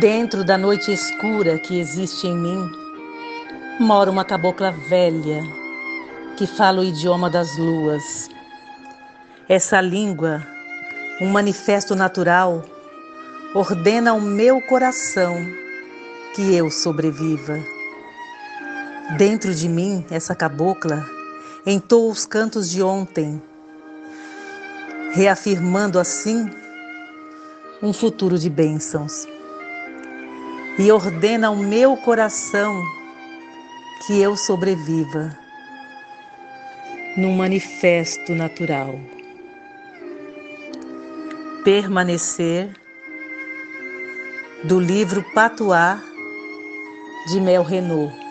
Dentro da noite escura que existe em mim, mora uma cabocla velha que fala o idioma das luas. Essa língua, um manifesto natural, ordena ao meu coração que eu sobreviva. Dentro de mim, essa cabocla entoa os cantos de ontem, reafirmando assim um futuro de bênçãos. E ordena ao meu coração que eu sobreviva num manifesto natural. Permanecer do livro Patuá de Mel Renault.